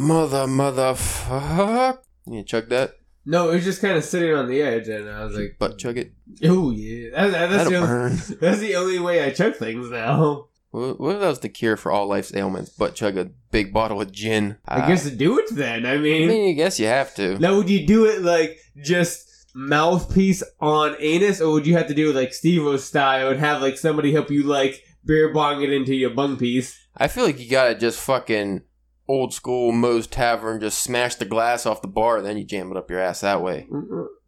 Mother, mother, motherfuck. You chug that? No, it was just kind of sitting on the edge, and I was like, Butt chug it? "Oh yeah, that, that- that's, That'll the only, burn. that's the only way I chug things now." What what if that was the cure for all life's ailments? Butt chug a big bottle of gin. I guess to do it then. I mean, I mean, I guess you have to. now would you do it like just mouthpiece on anus, or would you have to do it like Steve style and have like somebody help you like beer bong it into your bung piece? I feel like you gotta just fucking old school Moe's Tavern, just smash the glass off the bar, then you jam it up your ass that way.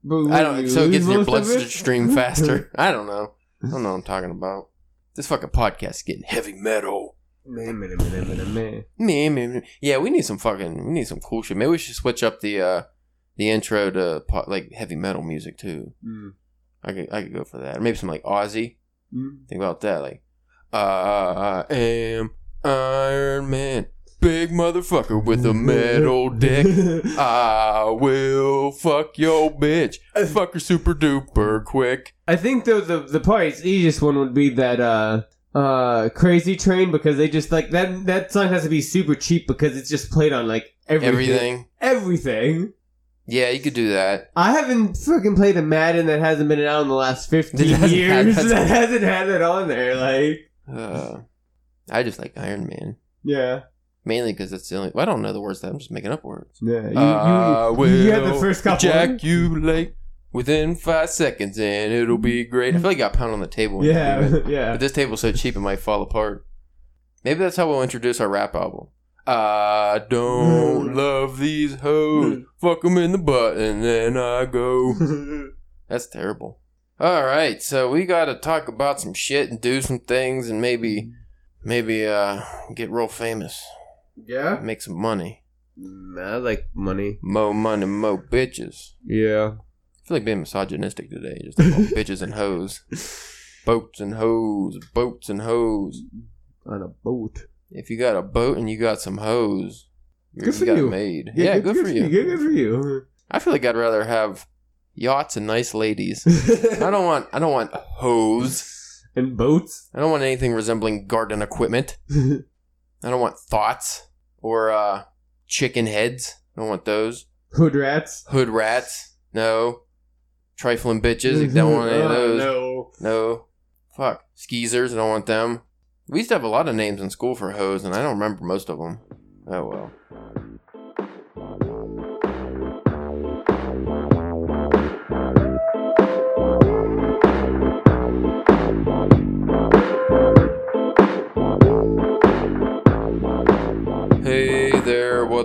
But I don't. So it gets in your most of it? bloodstream faster. I don't know. I don't know what I'm talking about. This fucking podcast is getting heavy metal. Man, man, man, man. Man, man, man. Yeah, we need some fucking. We need some cool shit. Maybe we should switch up the uh the intro to po- like heavy metal music too. Mm. I could I could go for that. Or maybe some like Ozzy. Mm. Think about that. Like, I am Iron Man, big motherfucker with a metal dick. I will fuck your bitch. Fuck her super duper quick. I think though the the probably easiest one would be that uh uh crazy train because they just like that that song has to be super cheap because it's just played on like everything. Everything. Everything. Yeah, you could do that. I haven't fucking played a Madden that hasn't been out in the last That fifteen had- years that hasn't had it on there. Like Uh, I just like Iron Man. yeah. Mainly because it's the only. I don't know the words that I'm just making up words. Yeah, you, I you, will you had the first couple. ejaculate within five seconds and it'll be great. I feel like I got pounded on the table. when you do Yeah, it. yeah. But this table's so cheap it might fall apart. Maybe that's how we'll introduce our rap album. I Mm. don't love these hoes. Fuck them in the butt and then I go. That's terrible. All right, so we got to talk about some shit and do some things and maybe, maybe uh, get real famous, yeah. make some money, I like money. mo money, mo bitches. Yeah. I feel like being misogynistic today, just about bitches and hoes, boats and hoes, boats and hoes. On a boat. If you got a boat and you got some hoes, you're, Good for got you. made. Yeah, good, for you. Good, good for you. I feel like I'd rather have yachts and nice ladies. I don't want. I don't want hoes. and boats. I don't want anything resembling garden equipment. I don't want thoughts or uh, chicken heads. I don't want those. Hood rats. Hood rats. No. Trifling bitches. I don't want any of Oh, those. no. No. Fuck. Skeezers. I don't want them. We used to have a lot of names in school for hoes, and I don't remember most of them. Oh well.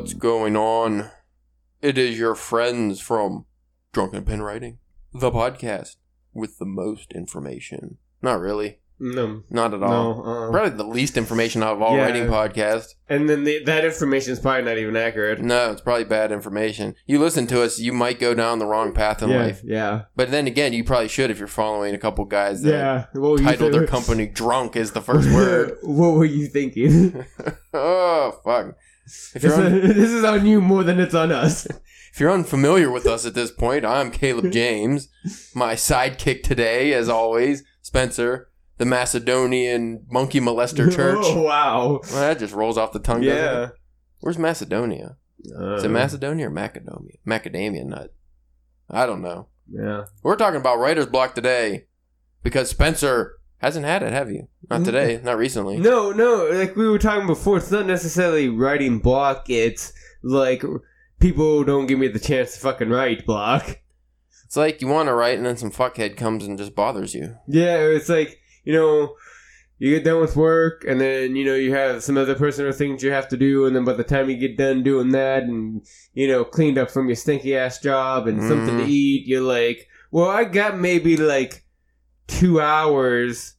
What's going on? It is your friends from Drunken Pen Writing, the podcast with the most information. Not really. No. Not at all. No. Uh-uh. Probably the least information out of all Yeah. writing podcasts. And then the, that information is probably not even accurate. No, it's probably bad information. You listen to us, you might go down the wrong path in yeah. life. Yeah. But then again, you probably should if you're following a couple guys that Yeah. What were you titled their company "Drunk" is the first word. what were you thinking? oh fuck! If this, you're un- is, this is on you more than it's on us. if you're unfamiliar with us at this point, I'm Caleb James. My sidekick today, as always, Spencer, the Macedonian monkey molester church. Oh, wow. Well, that just rolls off the tongue. Yeah. Where's Macedonia? Is it Uh, Macedonia or Macadamia? Macadamia nut. I don't know. Yeah. We're talking about writer's block today because Spencer hasn't had it, have you? Not today, not recently. No, no. Like we were talking before, it's not necessarily writing block. It's like people don't give me the chance to fucking write block. It's like you want to write and then some fuckhead comes and just bothers you. Yeah, it's like you know, you get done with work, and then you know you have some other personal things you have to do, and then by the time you get done doing that, and you know cleaned up from your stinky ass job and something to Mhm. eat, you're like, well, I got maybe like two hours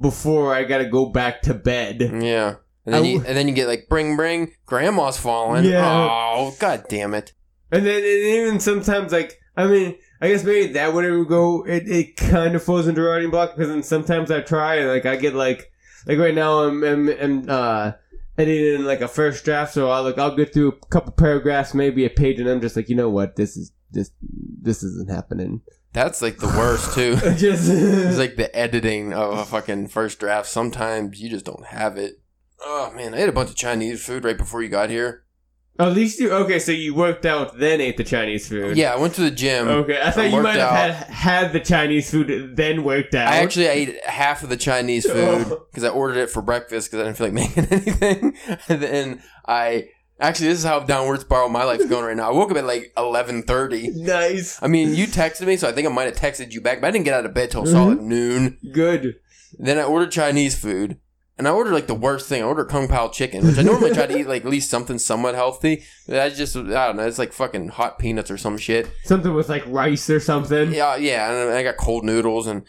before I gotta go back to bed. Yeah. And then, I you, and then you get like, bring, bring, grandma's falling. Yeah. Oh, god damn it. And then and even sometimes, like, I mean, I guess maybe that wouldn't go. It, it kind of falls into writing block because then sometimes I try and like I get like like right now I'm I'm, I'm uh, editing like a first draft, so I'll like I'll get through a couple paragraphs, maybe a page, and I'm just like, you know what, this is this this isn't happening. That's like the worst, too. just It's like the editing of a fucking first draft. Sometimes you just don't have it. Oh man, I ate a bunch of Chinese food right before you got here. Oh, at least you okay. So you worked out, then ate the Chinese food. Yeah, I went to the gym. Okay, I thought you might have had had the Chinese food, then worked out. I actually ate half of the Chinese food Oh. because I ordered it for breakfast because I didn't feel like making anything. and then I actually this is how downward spiral my life's going right now. I woke up at like eleven thirty. nice, I mean, you texted me, so I think I might have texted you back, but I didn't get out of bed till mm-hmm. solid noon. good. Then I ordered Chinese food. And I ordered like the worst thing. I ordered Kung Pao chicken, which I normally try to eat like at least something somewhat healthy. I just I don't know. It's like fucking hot peanuts or some shit. Something with like rice or something. Yeah, yeah. And I got cold noodles, and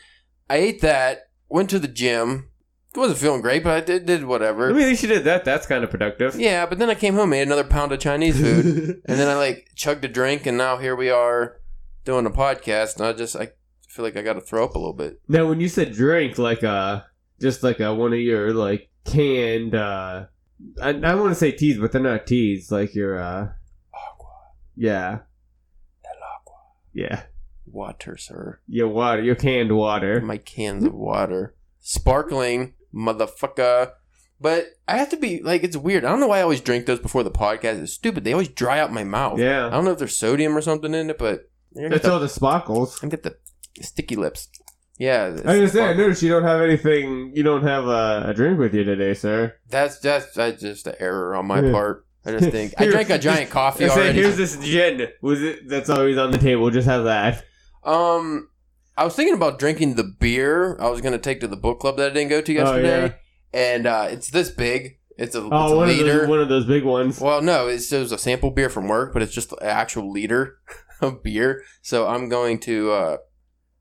I ate that. Went to the gym. Wasn't feeling great, but I did did I mean, at least you did that. That's kind of productive. Yeah, but then I came home, ate another pound of Chinese food, and then I like chugged a drink, and now here we are doing a podcast. And I just I feel like I got to throw up a little bit. now, when you said drink, like uh, just like uh, one of your like canned uh, I, I want to say teas, but they're not teas. Like your uh, yeah, yeah, Water, sir. your water, your canned water. My cans of water, sparkling, motherfucker. But I have to be like, it's weird. I don't know why I always drink those before the podcast. It's stupid. They always dry out my mouth. Yeah. I don't know if there's sodium or something in it, but I get that's the, all the sparkles. I get the sticky lips. Yeah, I was saying, I noticed you don't have anything. You don't have uh, a drink with you today, sir. That's that's that's just an error on my Yeah. part. I just think I drank a giant coffee I say, here's this gin. Was it? That's always on the table. Just have that. Um, I was thinking about drinking the beer I was gonna take to the book club that I didn't go to Oh, yesterday, and uh, it's this big. It's a, it's Oh, a one of, those, one of those big ones. Well, no, it's, it was a sample beer from work, but it's just an actual liter of beer. So I'm going to. Uh,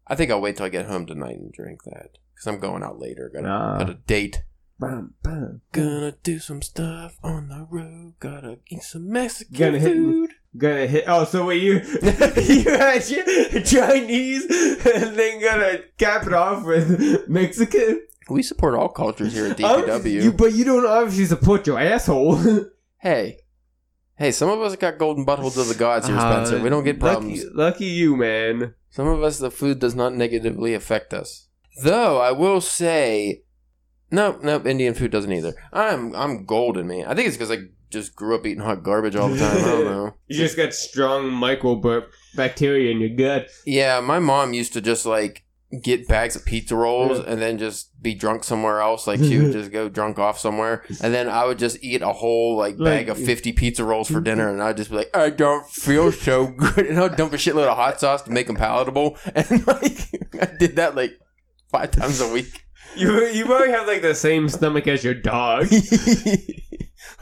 I think I'll wait till I get home tonight and drink that because I'm going out later. Got a, Ah. got a date. Bam, bam. Gonna do some stuff on the road. Gotta eat some Mexican Gonna hit- food. Gonna hit. Oh, so wait, you you had your Chinese and then gonna cap it off with Mexican. We support all cultures here at Um, DPW. you, but you don't obviously support your asshole. hey, hey, some of us got golden buttholes of the gods here, Spencer. we don't get problems. Uh, Lucky, lucky you, man. Some of us, the food does not negatively affect us. Though I will say, nope, nope, Indian food doesn't either. I'm I'm golden, man. I think it's because I just grew up eating hot garbage all the time. I don't know. You just got strong microbacteria in your gut. Yeah, my mom used to just like get bags of pizza rolls and then just be drunk somewhere else. Like she would just go drunk off somewhere, and then I would just eat a whole like bag of fifty pizza rolls for dinner, and I'd just be like, I don't feel so good, and I'd dump a shitload of hot sauce to make them palatable, and like I did that like five times a week. You you probably have like the same stomach as your dog.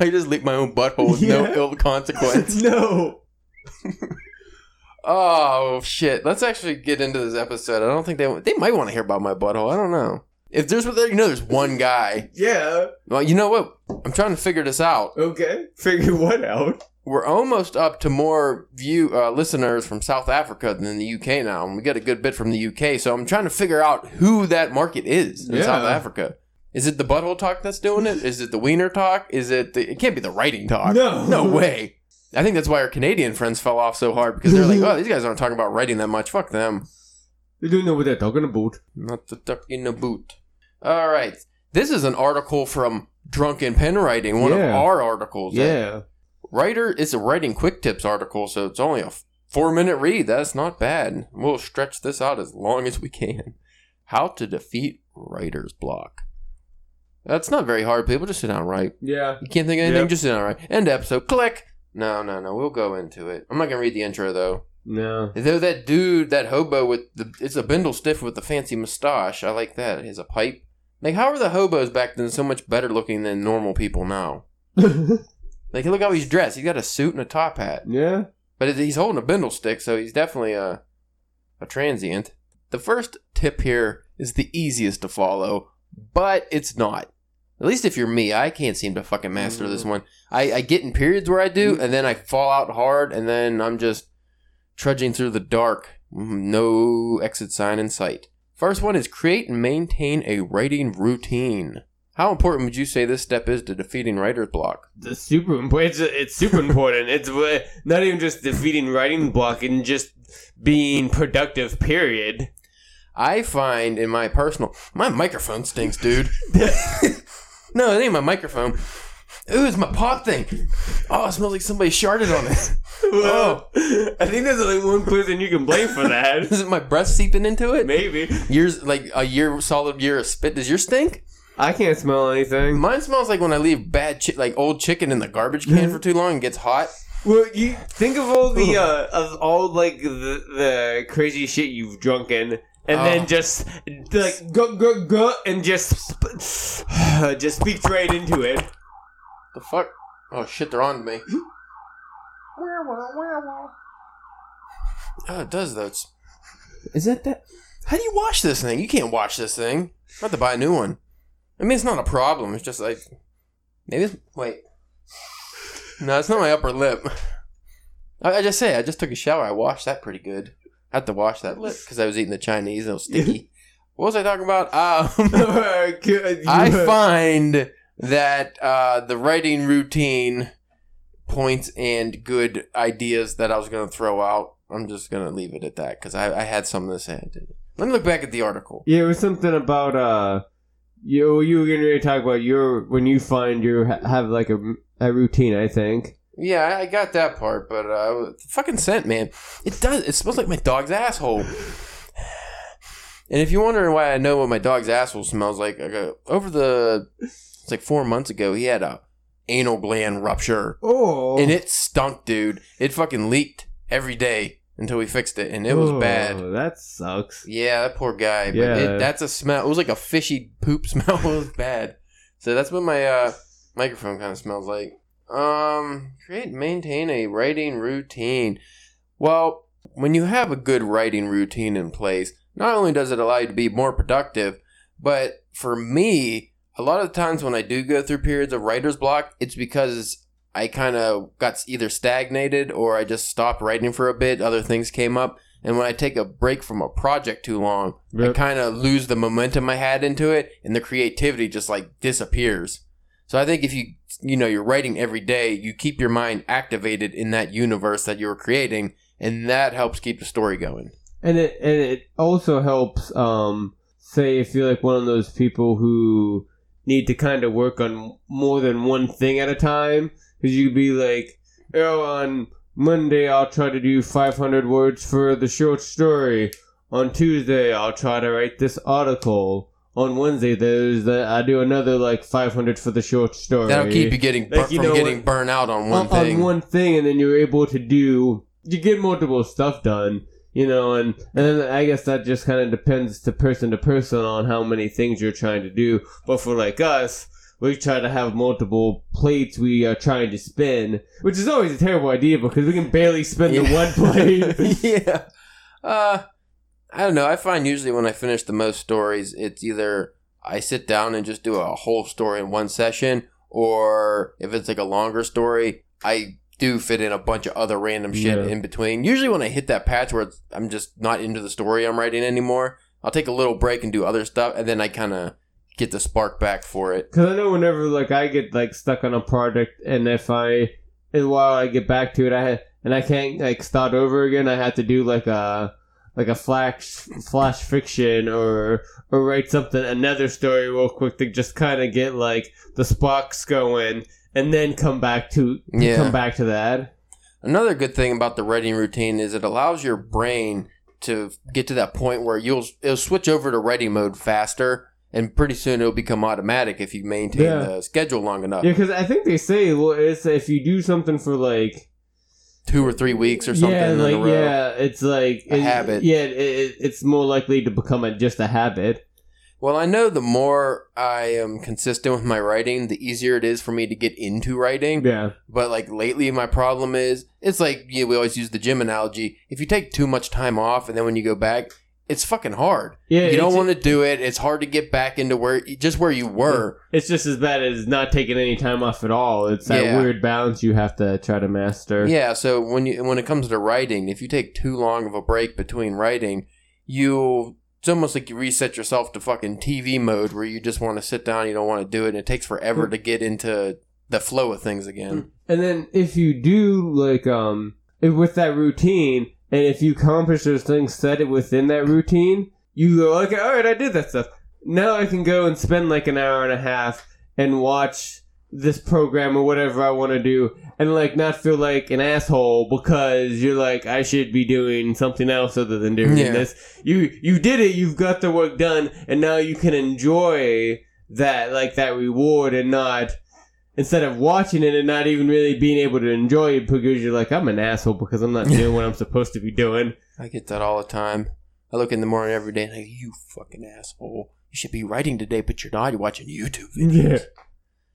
I just lick my own butthole with no ill consequence. no. Oh shit! Let's actually get into this episode. I don't think they they might want to hear about my butthole. I don't know. If there's you know there's one guy. Yeah. Well, you know what? I'm trying to figure this out. Okay. Figure what out? We're almost up to more view uh, listeners from South Africa than the UK now, and we got a good bit from the UK. So I'm trying to figure out who that market is in Yeah. South Africa. Is it the butthole talk that's doing it? Is it the wiener talk? Is it the? It can't be the writing talk. No. no way. I think that's why our Canadian friends fell off so hard because they're like, oh, these guys aren't talking about writing that much. Fuck them. They don't know what they're talking about. Not the duck in the boot. All right. This is an article from Drunken Pen Writing, one of our articles. Yeah. Uh, writer, it's a writing quick tips article, so it's only a four minute read. That's not bad. We'll stretch this out as long as we can. How to defeat writer's block. That's not very hard, people. Just sit down right. Yeah. You can't think of anything, Yep. just sit down right. End episode. Click. No, no, no. We'll go into it. I'm not going to read the intro, though. No. Though that dude, that hobo with the, it's a bindle stiff with the fancy mustache. I like that. He has a pipe. Like, how are the hobos back then so much better looking than normal people now? Like, look how he's dressed. He's got a suit and a top hat, yeah. but he's holding a bindle stick, so he's definitely a a transient. The first tip here is the easiest to follow, but it's not. At least if you're me, I can't seem to fucking master this one. I, I get in periods where I do, and then I fall out hard, and then I'm just trudging through the dark. Mm, No exit sign in sight. First one is create and maintain a writing routine. How important would you say this step is to defeating writer's block? The super. It's, it's super important. It's not even just defeating writing block and just being productive. Period. I find in my personal, my microphone stinks, dude. no, it ain't my microphone. Ooh, it's my pop thing. Oh, it smells like somebody sharted on it. Well, I think there's only one person you can blame for that. Is it my breath seeping into it? Maybe Years like a year, solid year of spit. Does yours stink? I can't smell anything. Mine smells like when I leave bad, chi- like old chicken in the garbage can for too long and gets hot. Well, you think of all the uh, of all like the, the crazy shit you've drunken, and Oh. then just like go go go, and just just speaks right into it. The fuck? Oh shit, they're on to me. Oh, it does though. It's, Is that that? how do you wash this thing? You can't wash this thing. I have to buy a new one. I mean, it's not a problem. It's just like maybe. It's, wait, no, it's not my upper lip. I, I just say I just took a shower. I washed that pretty good. I had to wash that lip because I was eating the Chinese and it was sticky. what was I talking about? Um, I find that uh, the writing routine points and good ideas that I was going to throw out. I'm just going to leave it at that because I, I had something to say. Let me look back at the article. Yeah, it was something about uh, you you were getting ready to talk about your when you find you ha- have like a, a routine. I think. Yeah, I- I got that part, but uh, the fucking scent, man, it does. It smells like my dog's asshole. And if you're wondering why I know what my dog's asshole smells like, uh, over the it's like four months ago, he had a anal gland rupture. Oh, and it stunk, dude. It fucking leaked every day until we fixed it, and it was Oh, bad. That sucks. Yeah, that poor guy. But Yeah. it, that's a smell. It was like a fishy poop smell. it was bad. So that's what my uh, microphone kind of smells like. Um, create, and maintain a writing routine. Well, when you have a good writing routine in place, not only does it allow you to be more productive, but for me, a lot of the times when I do go through periods of writer's block, it's because I kind of got either stagnated or I just stopped writing for a bit. Other things came up. And when I take a break from a project too long, I kind of lose the momentum I had into it and the creativity just like disappears. So I think if you, you know, you're writing every day, you keep your mind activated in that universe that you're creating and that helps keep the story going. and it and it also helps. Um, say if you're like one of those people who need to kind of work on more than one thing at a time, because you'd be like, oh, on Monday I'll try to do 500 words for the short story. On Tuesday I'll try to write this article. On Wednesday there's the, I do another like 500 for the short story. That'll keep you getting bur- Like, you from know getting burnt out on one on, thing. on one thing, and then you're able to do you get multiple stuff done. You know, and and then I guess that just kind of depends to person to person on how many things you're trying to do. But for like us, we try to have multiple plates we are trying to spin, which is always a terrible idea because we can barely spin the one plate. yeah. Uh, I don't know. I find usually when I finish the most stories, it's either I sit down and just do a whole story in one session, or if it's like a longer story, I do fit in a bunch of other random shit Yeah. in between. Usually when I hit that patch where it's, I'm just not into the story I'm writing anymore, I'll take a little break and do other stuff, and then I kind of get the spark back for it. Because I know whenever like I get like stuck on a project, and if I and while I get back to it, I and I can't like start over again, I have to do like a like a flash flash fiction or or write something another story real quick to just kind of get like the sparks going, and then come back to Yeah. come back to that. Another good thing about the writing routine is it allows your brain to get to that point where you'll it'll switch over to writing mode faster, and pretty soon it'll become automatic if you maintain Yeah. the schedule long enough. Yeah, because I think they say well, it's if you do something for like Two or three weeks or something yeah, in like a row. yeah, it's like A it- habit. Yeah, it, it, it's more likely to become a, just a habit. Well, I know the more I am consistent with my writing, the easier it is for me to get into writing. Yeah. But like lately, my problem is it's like yeah, we always use the gym analogy. If you take too much time off and then when you go back, it's fucking hard. Yeah, you don't want to do it. It's hard to get back into where just where you were. It's just as bad as not taking any time off at all. It's that Yeah. weird balance you have to try to master. Yeah, so when you when it comes to writing, if you take too long of a break between writing, you it's almost like you reset yourself to fucking TV mode where you just want to sit down, you don't want to do it, and it takes forever to get into the flow of things again. And then if you do like um if with that routine, and if you accomplish those things set it within that routine, you go okay, all right, I did that stuff. Now I can go and spend like an hour and a half and watch this program or whatever I want to do and like not feel like an asshole because you're like I should be doing something else other than doing Yeah. this. You you did it, you've got the work done and now you can enjoy that like that reward and not instead of watching it and not even really being able to enjoy it because you're like I'm an asshole because I'm not doing what I'm supposed to be doing. I get that all the time. I look in the morning every day and I go, you fucking asshole. You should be writing today, but you're not. You're watching YouTube videos. Yeah.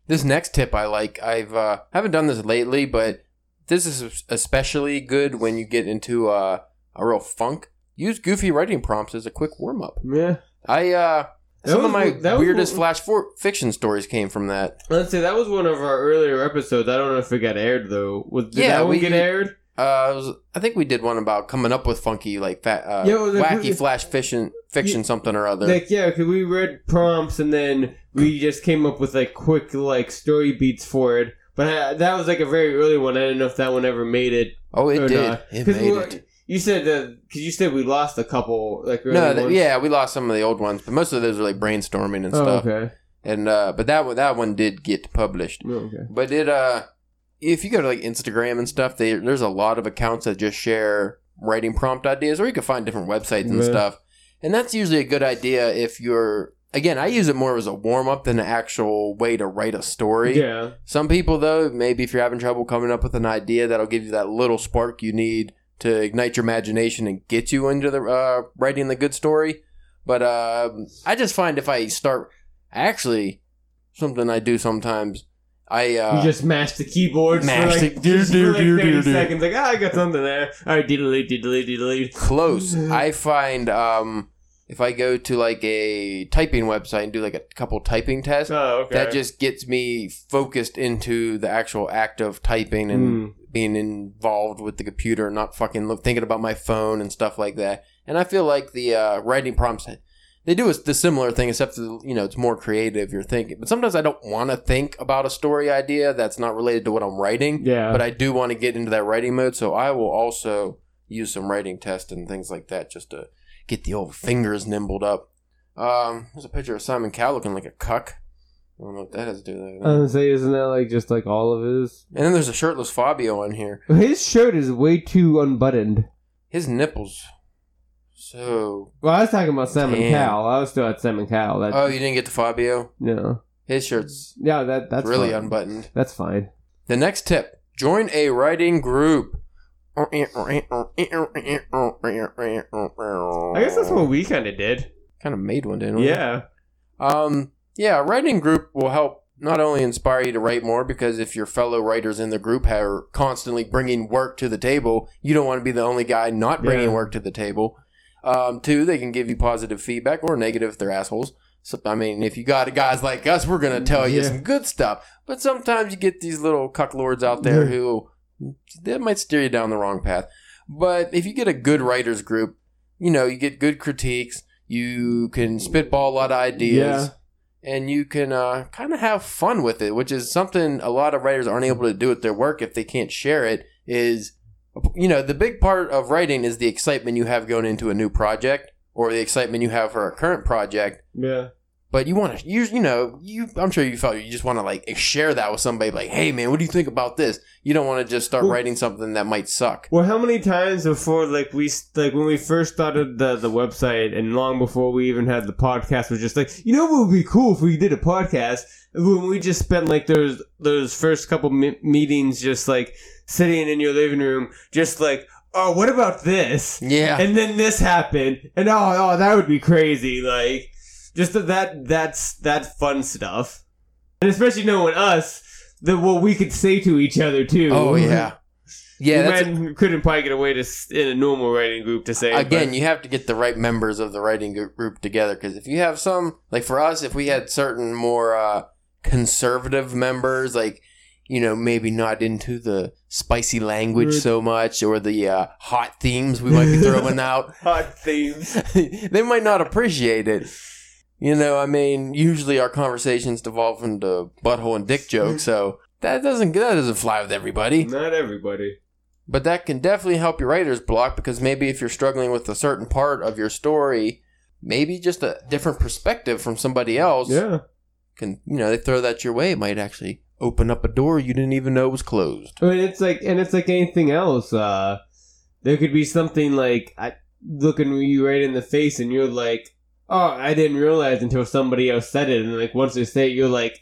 This next tip I like. I've uh, haven't done this lately, but this is especially good when you get into uh, a real funk. Use goofy writing prompts as a quick warm up. Yeah. I uh, That some of my that weirdest what- flash for- fiction stories came from that. Let's say that was one of our earlier episodes. I don't know if it got aired though. Was, did Yeah, that one we- get aired? Uh, was, I think we did one about coming up with funky like fat, uh, Yeah, well, wacky we- flash fiction, fiction something or other. Like yeah, because we read prompts and then we just came up with like quick like story beats for it. But uh, that was like a very early one. I didn't know if that one ever made it. oh, it did. not. It made it. You said that because you said we lost a couple like early No, th- ones. yeah, we lost some of the old ones, but most of those were like brainstorming and Oh, stuff. okay. And uh, but that one, that one did get published. Oh, okay. But it uh, if you go to like Instagram and stuff, they, there's a lot of accounts that just share writing prompt ideas, or you can find different websites and Yeah. stuff. And that's usually a good idea if you're. Again, I use it more as a warm up than an actual way to write a story. Yeah. Some people, though, maybe if you're having trouble coming up with an idea, that'll give you that little spark you need to ignite your imagination and get you into the uh, writing the good story. But uh, I just find if I start, actually, something I do sometimes, I uh, you just mash the keyboard mash for like, the- like do, do, 30 do, do. seconds. Like, ah, I got something there. All right, diddly, diddly, diddly. close. I find um, if I go to like a typing website and do like a couple typing tests, Oh, okay. that just gets me focused into the actual act of typing and Mm. Being involved with the computer and not fucking look, thinking about my phone and stuff like that. And I feel like the uh, writing prompts they do a, the similar thing, except for, you know it's more creative. You're thinking, but sometimes I don't want to think about a story idea that's not related to what I'm writing. Yeah. But I do want to get into that writing mode, so I will also use some writing tests and things like that just to get the old fingers nimbled up. Um, there's a picture of Simon Cowell looking like a cuck. I don't know what that has to do with I was gonna say, isn't that like just like all of his? And then there's a shirtless Fabio on here. His shirt is way too unbuttoned. His nipples. So. Well, I was talking about Simon Damn. Cowell. I was still at Simon Cowell. That Oh, you didn't get to Fabio? no, His shirt's yeah, that that's really fine. unbuttoned. That's fine. The next tip join a writing group. I I guess that's what we kind of did. Kind of made one, didn't we? Yeah. Um, yeah, a writing group will help not only inspire you to write more because if your fellow writers in the group are constantly bringing work to the table, you don't want to be the only guy not bringing Yeah. work to the table. Um, two, they can give you positive feedback or negative if they're assholes. So, I mean, if you got guys like us, we're gonna tell you Yeah. some good stuff. But sometimes you get these little cucklords out there Yeah. who that might steer you down the wrong path. But if you get a good writers group, you know, you get good critiques. You can spitball a lot of ideas and you can uh, kind of have fun with it, which is something a lot of writers aren't able to do with their work if they can't share it. Is you know the big part of writing is the excitement you have going into a new project or the excitement you have for a current project. Yeah. But you want to, you you know, you I'm sure you felt you just want to like share that with somebody. Like, hey man, what do you think about this? You don't want to just start Well- writing something that might suck. Well, how many times before, like we, like when we first started the the website, and long before we even had the podcast, was just like, you know, what would be cool if we did a podcast. When we just spent like those those first couple me- meetings, just like sitting in your living room, just like, oh, what about this? Yeah, And then this happened, and oh, oh, that would be crazy. Like, just that, that that's that fun stuff, and especially knowing us, that what we could say to each other too. oh yeah, yeah. You That's might- couldn't probably get away to in a normal writing group to say again but- you have to get the right members of the writing group together because if you have some like for us if we had certain more uh conservative members like you know maybe not into the spicy language so much or the uh, hot themes we might be throwing out hot themes. they might not appreciate it you know i mean usually our conversations devolve into butthole and dick jokes so that doesn't that doesn't fly with everybody Not everybody. but that can definitely help your writer's block because maybe if you're struggling with a certain part of your story, maybe just a different perspective from somebody else Yeah. can, you know, they throw that your way, it might actually open up a door you didn't even know was closed. I mean, it's like, and it's like anything else. Uh, there could be something like I, looking you right in the face, and you're like, "Oh, I didn't realize until somebody else said it." And like once they say it, you're like,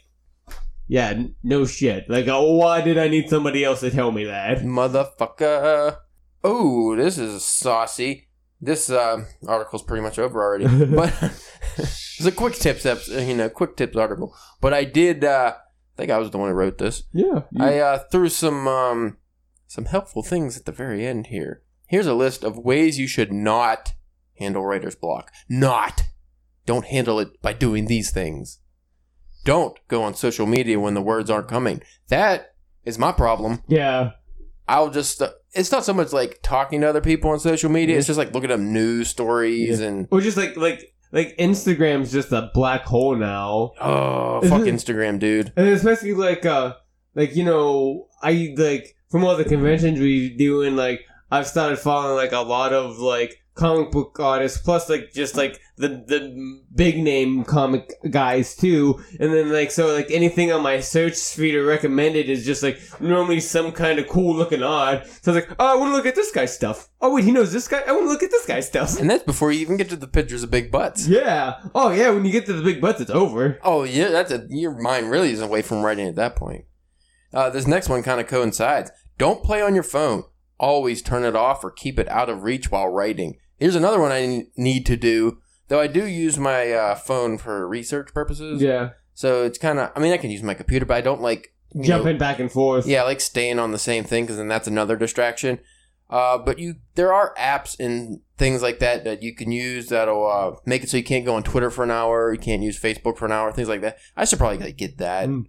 "Yeah, n- no shit." Like, oh, why did I need somebody else to tell me that? Motherfucker. Oh, this is saucy. This uh, article's pretty much over already, but it's a quick tips, you know, quick tips article. But I did. Uh, I think I was the one who wrote this. Yeah, I uh, threw some um, some helpful things at the very end here. Here's a list of ways you should not handle writer's block. Not. Don't handle it by doing these things. Don't go on social media when the words aren't coming. That is my problem. yeah. I'll just. Uh, it's not so much like talking to other people on social media. It's just like looking up news stories and Or just like like like Instagram's just a black hole now. oh fuck Instagram, dude. And especially like uh like you know I like from all the conventions we do and like I've started following like a lot of like comic book artists plus like just like the the big name comic guys too and then like so like anything on my search feed or recommended is just like normally some kind of cool looking odd so I was like oh I want to look at this guy's stuff oh wait he knows this guy I want to look at this guy's stuff And that's before you even get to the pictures of big butts. yeah oh yeah when you get to the big butts it's over Oh yeah, that's a your mind really is away from writing at that point. Uh, this next one kind of coincides. Don't play on your phone. Always turn it off or keep it out of reach while writing. Here's another one I need to do. Though I do use my uh, phone for research purposes. yeah So it's kind of. I mean, I can use my computer, but I don't like you know, jumping back and forth yeah, I like staying on the same thing because then that's another distraction. Uh, but you, there are apps and things like that that you can use that'll uh, make it so you can't go on Twitter for an hour, you can't use Facebook for an hour, things like that. I should probably like, get that. Mm.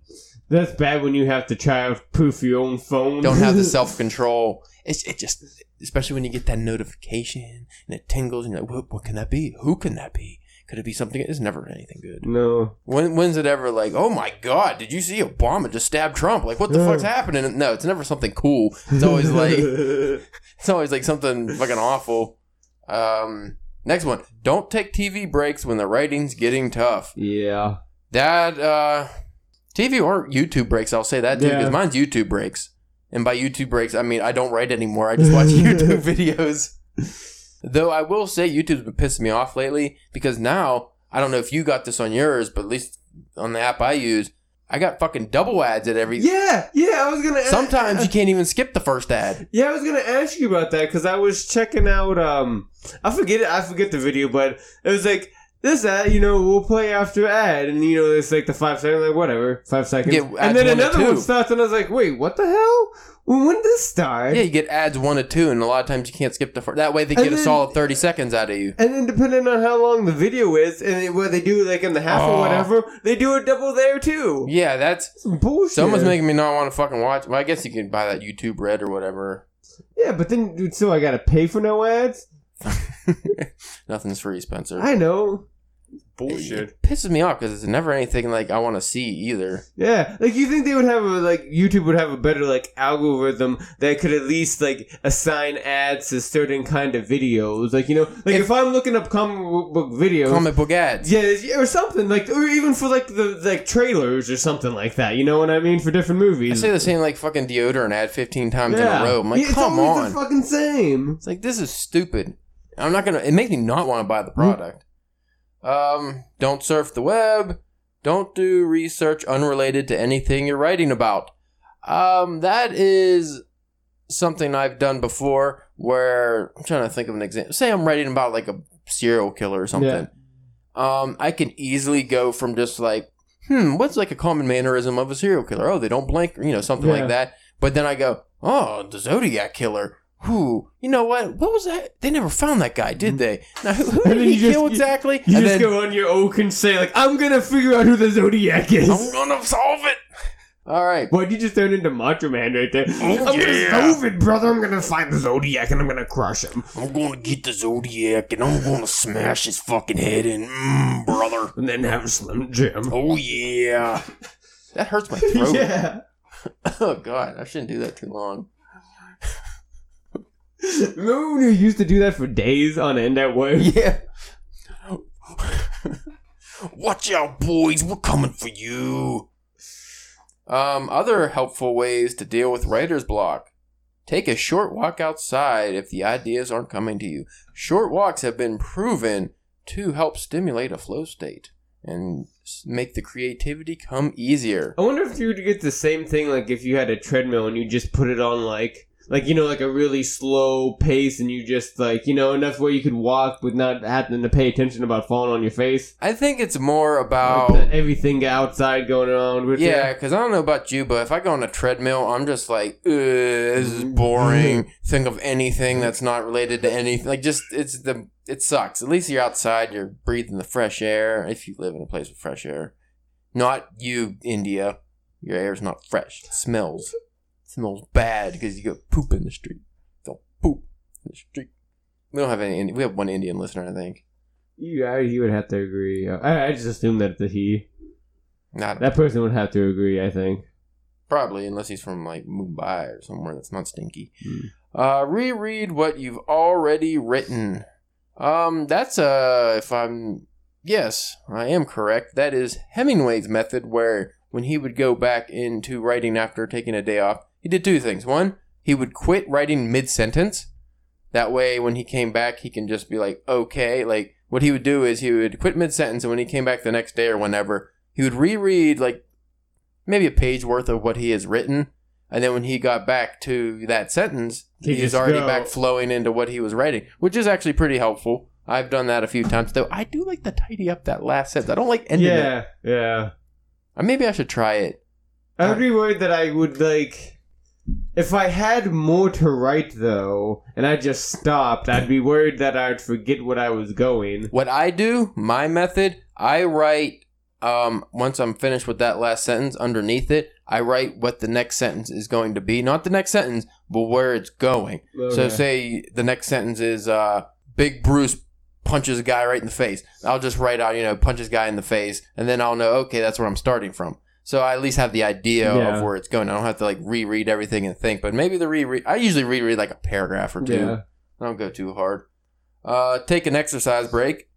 That's bad when you have to try to proof your own phone. Don't have the self control. It's it just, especially when you get that notification and it tingles and you're like, what, what can that be? Who can that be? Could it be something? It's never anything good. No. When when's it ever like, oh my god, did you see Obama just stab Trump? Like, what the fuck's happening? No, it's never something cool. It's always like. It's always like something fucking awful. Um, next one. Don't take TV breaks when the writing's getting tough. yeah. That, uh, TV or YouTube breaks, I'll say that too, because Yeah. mine's YouTube breaks. And by YouTube breaks, I mean I don't write anymore. I just watch YouTube videos. Though I will say YouTube's been pissing me off lately because now, I don't know if you got this on yours, but at least on the app I use, I got fucking double ads at every. Yeah, yeah, I was gonna. Sometimes you can't even skip the first ad. Yeah, I was gonna ask you about that because I was checking out. Um, I forget it. I forget the video, but it was like this ad. You know, we'll play after ad, and you know, it's like the five seconds, like whatever, five seconds, Yeah, and ads then one to another one starts, and I was like, wait, what the hell? When when did this start? Yeah, you get ads one to two, and a lot of times you can't skip the first. That way they And get a then- solid 30 seconds out of you. And then depending on how long the video is, and it- what they do, like in the half Oh. or whatever, they do a double there too. Yeah, that's. Some bullshit. Someone's making me not want to fucking watch. Well, I guess you can buy that YouTube Red or whatever. Yeah, but then dude, so I gotta pay for no ads. Nothing's free, Spencer. I know. It pisses me off because it's never anything like I want to see either. Yeah, like you think they would have a like YouTube would have a better like algorithm that could at least like assign ads to certain kind of videos. Like you know, like if, I'm looking up comic book videos, Comic book ads. yeah, or something like, or even for like the like trailers or something like that. You know what I mean for different movies. I say the same like fucking deodorant ad 15 times yeah. in a row. I'm like, Yeah, come on. the fucking same. It's like this is stupid. I'm not gonna. It makes me not want to buy the mm-hmm. product. Um, don't surf the web. Don't do research unrelated to anything you're writing about. Um, that is something I've done before. Where I'm trying to think of an example. Say I'm writing about like a serial killer or something. Yeah. Um, I can easily go from just like, hmm, what's like a common mannerism of a serial killer? Oh, they don't blink, you know, something Yeah. like that. But then I go, oh, the Zodiac killer. Who? You know what? What was that? They never found that guy, did they? Now, who, who. Did he just- kill exactly? You and just then go on your oak and say like, I'm gonna figure out who the Zodiac is. I'm gonna solve it. All right. Why'd you just turn into Macho Man right there? oh, I'm yeah. gonna solve it, brother. I'm gonna find the Zodiac and I'm gonna crush him. I'm gonna get the Zodiac and I'm gonna smash his fucking head in, mm, brother. And then have Slim Jim. Oh yeah. That hurts my throat. yeah. Oh god, I shouldn't do that too long. Remember when you used to do that for days on end at work? Yeah. Watch out, boys. We're coming for you. Um, other helpful ways to deal with writer's block. Take a short walk outside if the ideas aren't coming to you. Short walks have been proven to help stimulate a flow state and make the creativity come easier. I wonder if you would get the same thing like if you had a treadmill and you just put it on like like you know like a really slow pace and you just like you know enough where you could walk with not having to pay attention about falling on your face. I think it's more about Like everything outside going on with Yeah, because I don't know about you, but if I go on a treadmill, I'm just like, Ugh, this is boring. Mm-hmm. Think of anything that's not related to anything. Like, just it's the it sucks. At least you're outside, you're breathing the fresh air. If you live in a place with fresh air, not you, India. Your air's not fresh. It smells. Smells bad because you go poop in the street. Don't poop in the street. We don't have any. We have one Indian listener, I think. You, I, you would have to agree. I, I just assume that it's a he. Not That person would have to agree. I think. Probably, unless he's from like Mumbai or somewhere that's not stinky. Hmm. Uh, reread what you've already written. Um, that's uh, if I'm yes, I am correct. That is Hemingway's method, where when he would go back into writing after taking a day off, he did two things. One, he would quit writing mid sentence. That way, when he came back, he can just be like, okay. Like what he would do is he would quit mid sentence, and when he came back the next day or whenever, he would reread like maybe a page worth of what he has written. And then when he got back to that sentence, He he was already go- back flowing into what he was writing, which is actually pretty helpful. I've done that a few times, though. I do like to tidy up that last sentence. I don't like ending it. yeah, yeah. Uh, Maybe I should try it. I would be worried that I would like. If I had more to write though, and I just stopped, I'd be worried that I'd forget what I was going. What I do, my method, I write. Um, once I'm finished with that last sentence, underneath it, I write what the next sentence is going to be. Not the next sentence, but where it's going. So say the next sentence is uh, Big Bruce punches a guy right in the face. I'll just write out, you know, punches guy in the face, and then I'll know, okay, that's where I'm starting from. So I at least have the idea Yeah. of where it's going. I don't have to like reread everything and think. But maybe the reread, I usually reread like a paragraph or two. yeah, I don't go too hard. Uh, take an exercise break.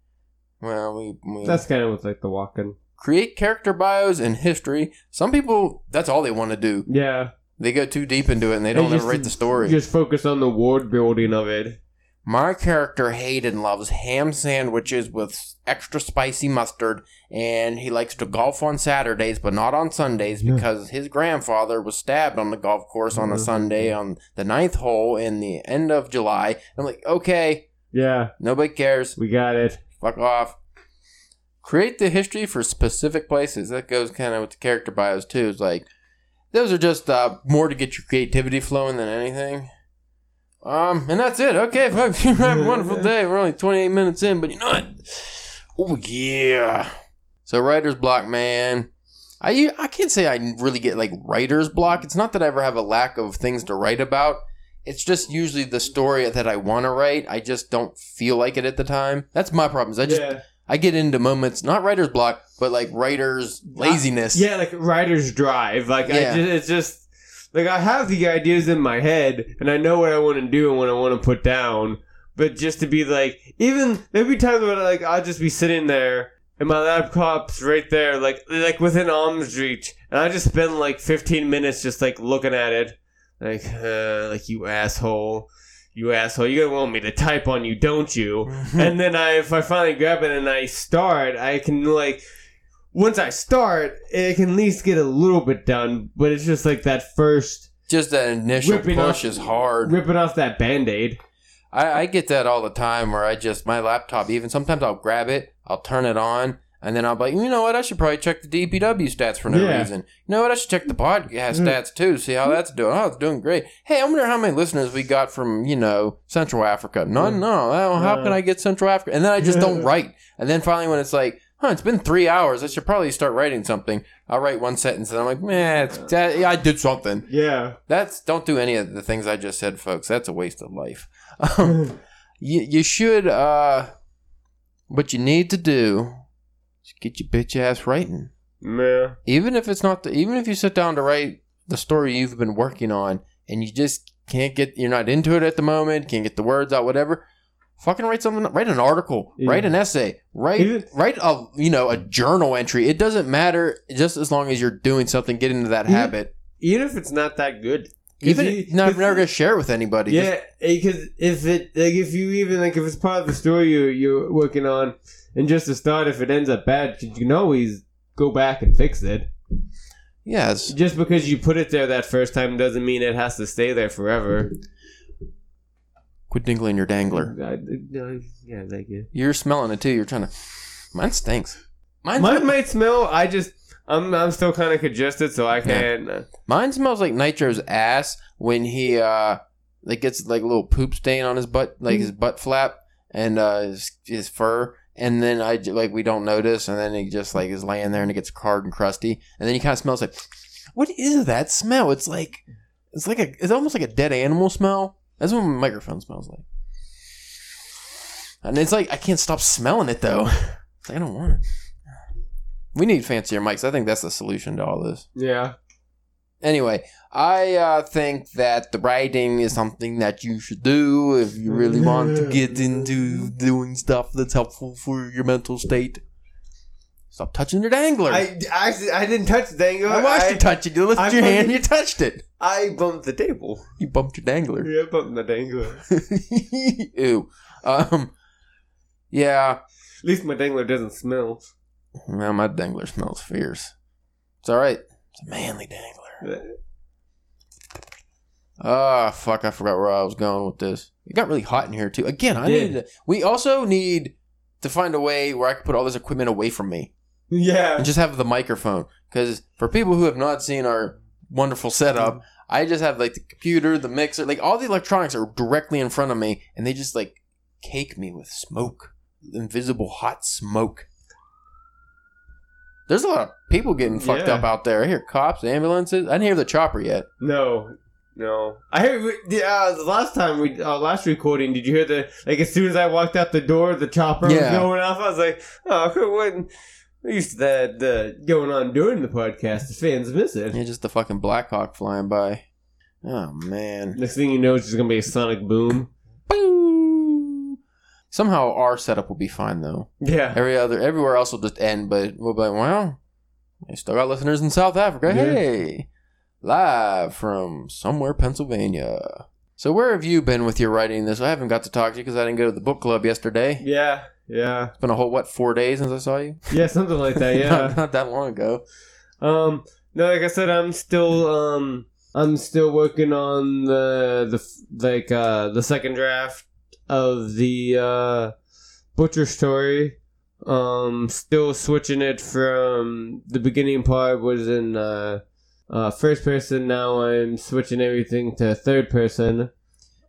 Well, we, we that's kind of what's like the walking. create character bios and history. Some people, that's all they want to do. Yeah, They go too deep into it and they don't ever write the story. Just focus on the world building of it. My character Hayden loves ham sandwiches with extra spicy mustard, and he likes to golf on Saturdays, but not on Sundays Yeah. because his grandfather was stabbed on the golf course on a. Sunday on the ninth hole in the end of July. I'm like, okay, Yeah, nobody cares. we got it. Fuck off. Create the history for specific places. That goes kind of with the character bios too. It's like those are just uh, more to get your creativity flowing than anything. Um, and that's it. Okay, folks, you have a wonderful day. We're only 28 minutes in, but you know what? Oh yeah. So writer's block, man. I, I can't say I really get like writer's block. It's not that I ever have a lack of things to write about. It's just usually the story that I want to write. I just don't feel like it at the time. That's my problem. Is I just yeah, I get into moments, not writer's block, but like writer's laziness. yeah, like writer's drive. Like I Yeah. just, it's just like I have the ideas in my head, and I know what I want to do and what I want to put down. But just to be like, even there'll be times where like I'll just be sitting there and my laptop's right there, like like within arm's reach, and I just spend like 15 minutes just like looking at it, like uh, like you asshole, you asshole, you gonna want me to type on you, don't you? and then I, if I finally grab it and I start, I can like. Once I start, it can at least get a little bit done, but it's just like that first Just that initial Ripping push off- is hard. ripping off that band aid. I, I get that all the time where I just my laptop even sometimes I'll grab it, I'll turn it on, and then I'll be like, you know what, I should probably check the DPW stats for no Yeah. reason. You know what, I should check the podcast Mm. stats too, see how that's doing. Oh, it's doing great. Hey, I wonder how many listeners we got from, you know, Central Africa. None, Mm. no. Well, How No. can I get Central Africa? And then I just don't write. And then finally when it's like, huh, it's been three hours, I should probably start writing something. I'll write one sentence and I'm like, man, that, I did something. Yeah. That's don't do any of the things I just said, folks. That's a waste of life. Um, you, you should. Uh, what you need to do is get your bitch ass writing. yeah. Even if it's not. The, even if you sit down to write the story you've been working on, and you just can't get. You're not into it at the moment. Can't get the words out. Whatever. Fucking write something. Write an article. Yeah. Write an essay. Write Even- write a you know a journal entry. It doesn't matter. Just as long as you're doing something, get into that Even- habit. Even if it's not that good. Even you- not never gonna share it with anybody. Yeah, eh, because if it like if you even like if it's part of the story you you're working on, and just to start, if it ends up bad, you can always go back and fix it. yes. Just because you put it there that first time doesn't mean it has to stay there forever. Quit dingling your dangler. I- I- yeah, thank you. You're smelling it too. You're trying to. Mine stinks. Mine, Mine might smell. I just I'm I'm still kind of congested, so I can't. uh, Mine smells like Nitro's ass when he uh like gets like a little poop stain on his butt, like his butt flap and uh his, his fur. And then I like we don't notice, and then he just like is laying there and it gets hard and crusty, and then he kind of smells like, what is that smell? It's like, it's like a, it's almost like a dead animal smell. That's what my microphone smells like. And it's like I can't stop smelling it though. Like, I don't want it. We need fancier mics. I think that's the solution to all this. Yeah. Anyway, I uh, think that the writing is something that you should do if you really want to get into doing stuff that's helpful for your mental state. Stop touching your dangler. I, I I didn't touch the dangler. I watched I, you touch it. You lifted I your hand, you touched it. I bumped the table. You bumped your dangler. Yeah, I bumped the dangler. Ew. Um. Yeah. At least my dangler doesn't smell. Well, my dangler smells fierce. It's all right. It's a manly dangler. Ah, fuck! I forgot where I was going with this. It got really hot in here too. Again, I Yeah. need. To, we also need to find a way where I can put all this equipment away from me Yeah. and just have the microphone. Because for people who have not seen our wonderful setup, I just have like the computer, the mixer, like all the electronics are directly in front of me, and they just like cake me with smoke, invisible hot smoke. There's a lot of people getting fucked Yeah. up out there. I hear cops, ambulances. I didn't hear the chopper yet. No, no. I heard we- the, uh, the last time we uh, last recording. Did you hear the like as soon as I walked out the door, the chopper Yeah. was going off. I was like, oh, what? At least that uh, going on during the podcast, the fans miss it. Yeah, just the fucking Black Hawk flying by. Oh man. Next thing you know, it's just gonna be a sonic boom. Boo! Somehow our setup will be fine though. Yeah. Every other everywhere else will just end, but we'll be like, well, we still got listeners in South Africa. Yeah. Hey. Live from somewhere Pennsylvania. So where have you been with your writing this? I haven't got to talk to you because I didn't go to the book club yesterday. Yeah. Yeah. It's been a whole what four days since I saw you. Yeah. Something like that. Yeah. not, not that long ago. Um, no, like I said, I'm still um, I'm still working on the the like uh the second draft of the uh butcher story. Um, still switching it from the beginning part was in uh, uh first person. Now I'm switching everything to third person.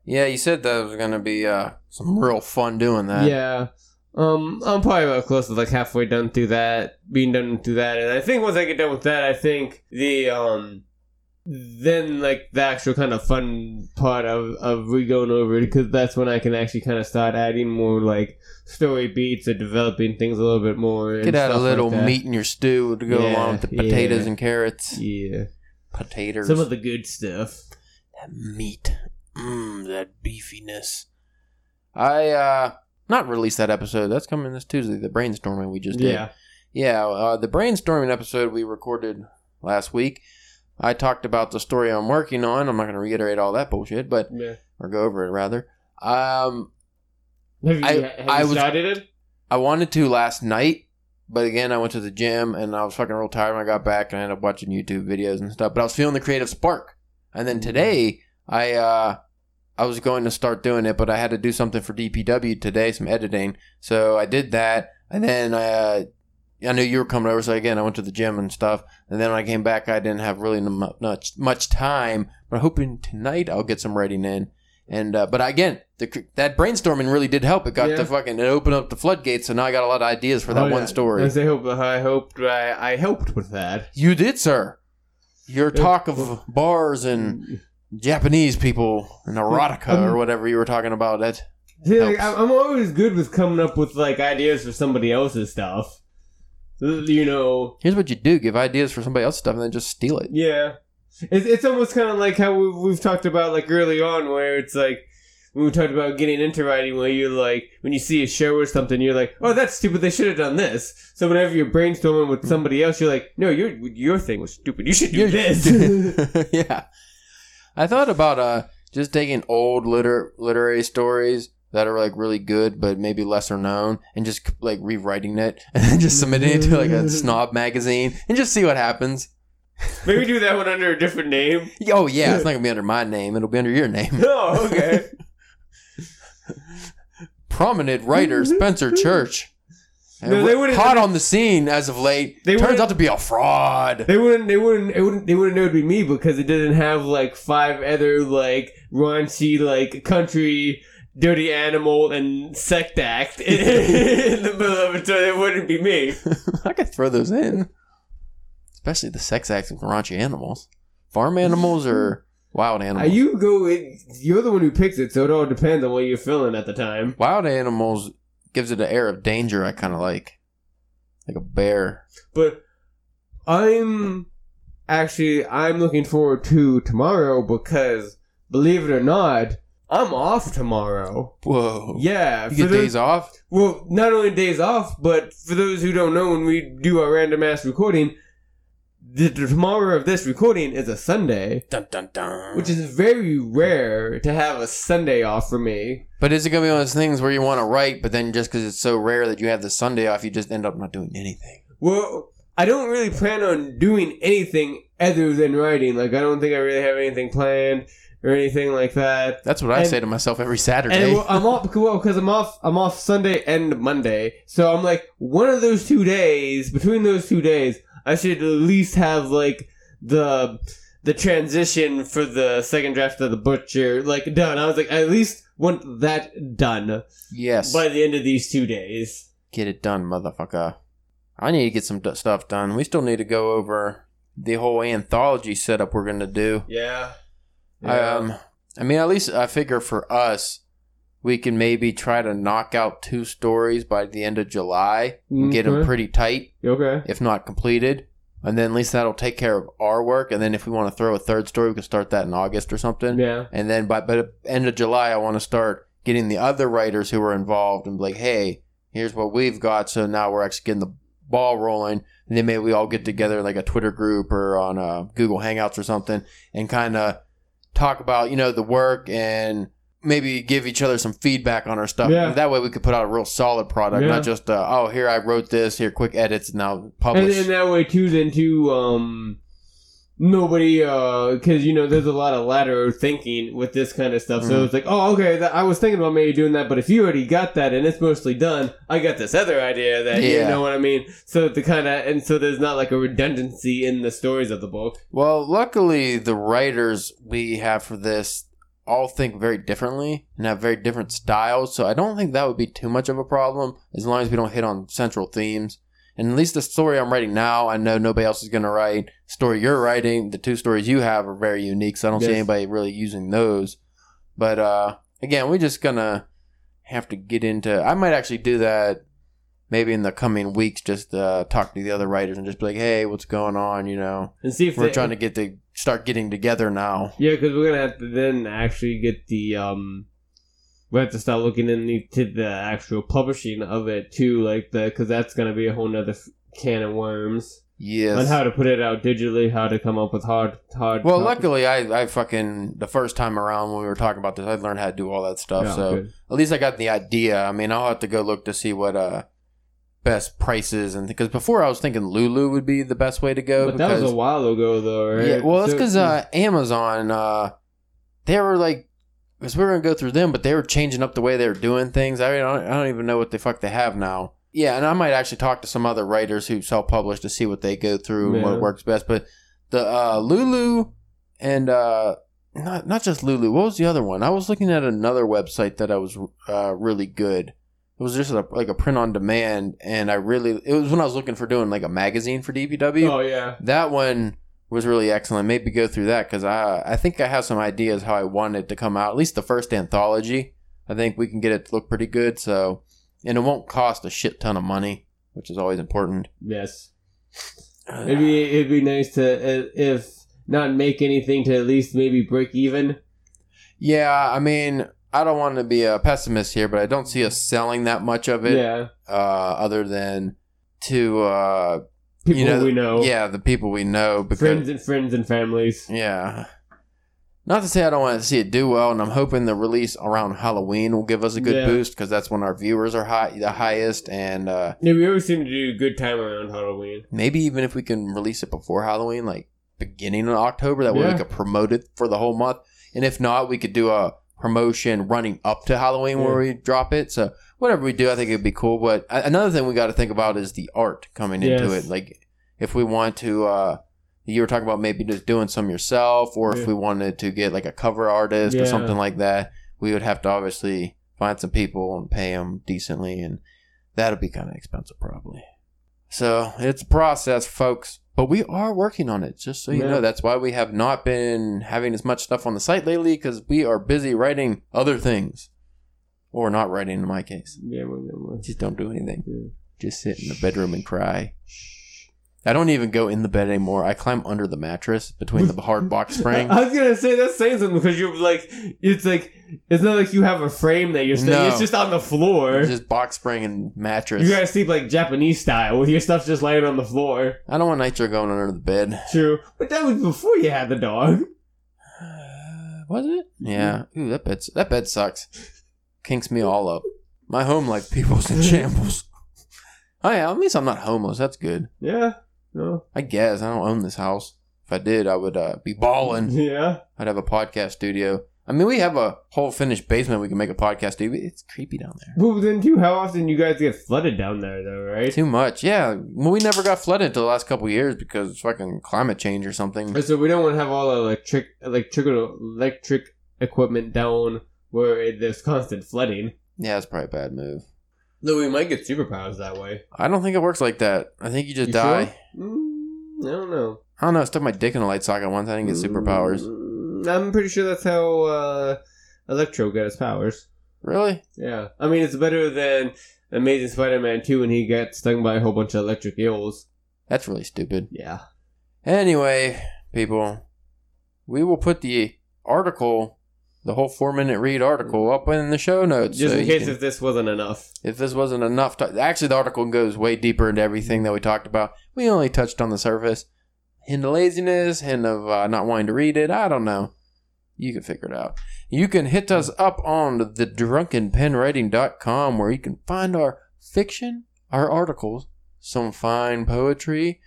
Yeah, you said that was gonna be uh, some real fun doing that. Yeah. Um, I'm probably about close to like halfway done through that, being done through that, and I think once I get done with that, I think the um, then like the actual kind of fun part of of re going over it because that's when I can actually kind of start adding more like story beats or developing things a little bit more. and Could add a stuff like little meat in your stew to go Yeah, along with the potatoes yeah. and carrots. Yeah, Potatoes. some of the good stuff. that meat. Mmm, that beefiness. I uh not released that episode. That's coming this Tuesday. The brainstorming we just did. Yeah, Yeah, uh, the brainstorming episode we recorded last week. I talked about the story I'm working on. I'm not going to reiterate all that bullshit, but yeah. or go over it rather. Um, Have you, I- have I was- started it? I wanted to last night, but again, I went to the gym and I was fucking real tired when I got back and I ended up watching YouTube videos and stuff. But I was feeling the creative spark. And then today, I uh, I was going to start doing it, but I had to do something for DPW today, some editing. So I did that, and then uh, I knew you were coming over. So again, I went to the gym and stuff. And then when I came back, I didn't have really much much time. But I'm hoping tonight I'll get some writing in. And uh, but again, the, that brainstorming really did help. It got Yeah. the fucking it opened up the floodgates, so now I got a lot of ideas for that Oh, one yeah. story. As I hope, I hoped, I, I helped with that. You did, sir. Your talk of bars and Japanese people and erotica or whatever you were talking about. That See, like, helps. I'm always good with coming up with like ideas for somebody else's stuff. You know, here's what you do: give ideas for somebody else's stuff and then just steal it. yeah. It's it's almost kind of like how we've, we've talked about like early on, where it's like when we talked about getting into writing, where you're like, when you see a show or something, you're like, oh, that's stupid. They should have done this. So whenever you're brainstorming with hmm. somebody else, you're like, no, your your thing was stupid. You should do this. yeah. I thought about uh just taking old liter- literary stories that are like really good but maybe lesser known and just like rewriting it and then just submitting it to like a snob magazine and just see what happens. Maybe do that one under a different name. Oh yeah, it's not gonna be under my name, it'll be under your name. Oh, okay. Prominent writer Spencer Church. No, they wouldn't- hot on the scene as of late. They turns out to be a fraud. They wouldn't. They wouldn't. It wouldn't. They wouldn't know it'd be me because it didn't have like five other like raunchy like country dirty animal and sect act in the middle of it, so it wouldn't be me. I could throw those in. Especially the sex acts and raunchy animals. Farm animals or wild Uh, animals? you go. It, you're the one who picks it, so it all depends on what you're feeling at the time. wild animals gives it an air of danger I kind of like. Like a bear. But I'm actually I'm looking forward to tomorrow because believe it or not, I'm off tomorrow. Whoa. Yeah, You get those- days off? Well, not only days off, but for those who don't know, when we do our random ass recording, the, the tomorrow of this recording is a Sunday, Dun dun dun. which is very rare to have a Sunday off for me. But is it going to be one of those things where you want to write, but then just because it's so rare that you have the Sunday off, you just end up not doing anything? Well, I don't really plan on doing anything other than writing. Like, I don't think I really have anything planned or anything like that. That's what I And- say to myself every Saturday. And well, I'm off because well, 'cause I'm off. I'm off Sunday and Monday, so I'm like one of those two days. Between those two days, I should at least have like the the transition for the second draft of the butcher like done. I was like, I at least want that done yes. by the end of these two days. Get it done, motherfucker. I need to get some d- stuff done. We still need to go over the whole anthology setup we're going to do. Yeah. Um, I mean, at least I figure for us, we can maybe try to knock out two stories by the end of July and get them pretty tight, okay. if not completed. And then at least that'll take care of our work. And then if we want to throw a third story, we can start that in August or something. Yeah. And then by, by the end of July, I want to start getting the other writers who are involved and be like, hey, here's what we've got. So now we're actually getting the ball rolling. And then maybe we all get together like a Twitter group or on uh, Google Hangouts or something and kind of talk about, you know, the work and maybe give each other some feedback on our stuff. Yeah. That way we could put out a real solid product, Yeah. not just, uh, oh, here I wrote this, here, quick edits, and now publish. and then that way too, then too, um, nobody, uh, because you know, there's a lot of lateral thinking with this kind of stuff. So Mhm. it's like, oh, okay, that, I was thinking about maybe doing that, but if you already got that and it's mostly done, I got this other idea that you know what I mean. So the kind of, and so there's not like a redundancy in the stories of the book. Well, luckily, the writers we have for this all think very differently and have very different styles, so I don't think that would be too much of a problem as long as we don't hit on central themes. And at least the story I'm writing now, I know nobody else is going to write. Story you're writing, the two stories you have are very unique, so I don't see anybody really using those. But uh, again, we're just gonna have to get into. I might actually do that maybe in the coming weeks. Just uh, talk to the other writers and just be like, "Hey, what's going on?" You know, And see if we're they, trying to get to start getting together now. Yeah, because we're gonna have to then actually get the um. We have to start looking into the actual publishing of it too, like the because that's gonna be a whole nother can of worms Yes. on how to put it out digitally, how to come up with hard hard. well, luckily, I, I fucking the first time around when we were talking about this, I learned how to do all that stuff. Yeah, so good. at least I got the idea. I mean, I'll have to go look to see what uh best prices and because before I was thinking Lulu would be the best way to go. but that was because- a while ago, though, right? Yeah, well, that's So- because uh, Amazon, uh, they were like, because we were gonna go through them, but they were changing up the way they were doing things. I don't, I don't even know what the fuck they have now. Yeah, and I might actually talk to some other writers who self-publish to see what they go through and what works best. But the uh, Lulu and uh, not not just Lulu. What was the other one? I was looking at another website that I was uh, really good. It was just a, like a print on demand, and I really it was when I was looking for doing like a magazine for DPW oh yeah, that one was really excellent. Maybe go through that because I I think I have some ideas how I want it to come out. At least the first anthology. I think we can get it to look pretty good. So, and it won't cost a shit ton of money, which is always important. yes. It'd be it'd be nice to uh, if not make anything to at least maybe break even. Yeah, I mean, I don't want to be a pessimist here, but I don't see us selling that much of it. yeah, Uh, other than to uh, people you know, we know, yeah, the people we know. Because friends and friends and families. yeah. Not to say I don't want to see it do well, and I'm hoping the release around Halloween will give us a good Yeah. boost because that's when our viewers are high, the highest, and uh, Yeah, we always seem to do a good time around Halloween. maybe even if we can release it before Halloween, like beginning of October, that way Yeah. we could promote it for the whole month. And if not, we could do a promotion running up to Halloween where we drop it. So whatever we do, I think it'd be cool. But another thing we got to think about is the art coming into it. Like if we want to, uh, you were talking about maybe just doing some yourself, or Yeah. if we wanted to get like a cover artist or something like that, we would have to obviously find some people and pay them decently, and that'll be kind of expensive probably. So it's a process, folks. But we are working on it, just so you Yeah. know. That's why we have not been having as much stuff on the site lately, because we are busy writing other things. Or not writing in my case. Yeah, we're, we're, Just don't do anything. yeah. Just sit in the bedroom and cry. I don't even go in the bed anymore. I climb under the mattress between the hard box spring. I was gonna say that's saying something because you're like, it's like, it's not like you have a frame that you're staying. No. It's just on the floor. Just box spring and mattress. You gotta sleep like Japanese style with your stuff just laying on the floor. I don't want Nitro going under the bed. True, but that was before you had the dog. Uh, was it? Yeah. Ooh, that bed that bed sucks. Kinks me all up. My home life people's in shambles. Oh yeah, at least I'm not homeless. That's good. Yeah. No. I guess I don't own this house. If I did, I would uh, be balling. Yeah. I'd have a podcast studio. I mean, we have a whole finished basement we can make a podcast studio. It's creepy down there. Well, then too, how often you guys get flooded down there, though, right? Too much. Yeah. Well, we never got flooded until the last couple of years because of fucking climate change or something. So we don't want to have all the electric, electric, electric equipment down where there's constant flooding. Yeah, it's probably a bad move. Though we might get superpowers that way. I don't think it works like that. I think you just You die. sure? Mm, I don't know. I don't know. I stuck my dick in a light socket once. I didn't get superpowers. Mm, I'm pretty sure that's how uh, Electro got his powers. Really? Yeah. I mean, it's better than Amazing Spider-Man 2 when he got stung by a whole bunch of electric eels. That's really stupid. Yeah. Anyway, people, we will put the article, the whole four minute read article, up in the show notes. Just so in case can- if this wasn't enough. if this wasn't enough, to, actually, the article goes way deeper into everything that we talked about. We only touched on the surface. Hint of laziness, hint of uh, not wanting to read it. I don't know. You can figure it out. You can hit us up on the drunkenpenwriting.com where you can find our fiction, our articles, some fine poetry,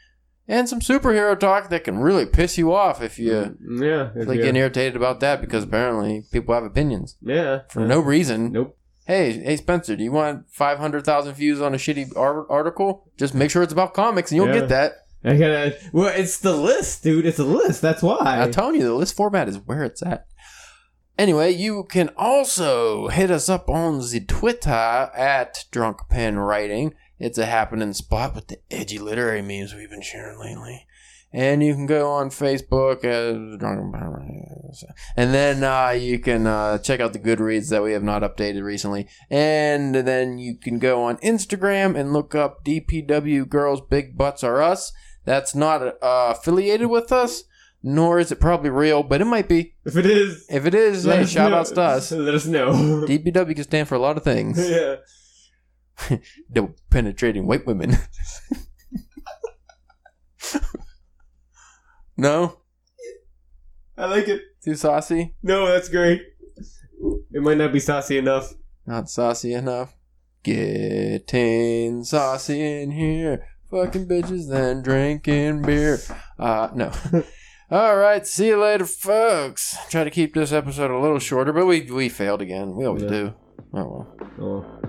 and some superhero talk that can really piss you off if you mm, Yeah. if like getting irritated about that because apparently people have opinions yeah. for no reason. Nope. Hey, hey, Spencer, do you want 500,000 views on a shitty ar- article? Just make sure it's about comics and you'll Yeah. get that. I gotta. Well, it's the list, dude. It's a list. That's why. I'm telling you, the list format is where it's at. Anyway, you can also hit us up on the Twitter at Drunk Pen Writing. It's a happening spot with the edgy literary memes we've been sharing lately. And you can go on Facebook as And then uh, you can uh, check out the Goodreads that we have not updated recently. And then you can go on Instagram and look up DPW Girls Big Butts Are Us. That's not uh, affiliated with us, nor is it probably real, but it might be. if it is, If it is, hey, shout know. outs to us. Let us know. DPW can stand for a lot of things. yeah. No penetrating white women. no? I like it. Too saucy? No, that's great. It might not be saucy enough. Not saucy enough. Getting saucy in here. Fucking bitches then drinking beer. Uh, no. All right, see you later, folks. Try to keep this episode a little shorter, but we we failed again. We always Yeah. do. Oh well. Oh.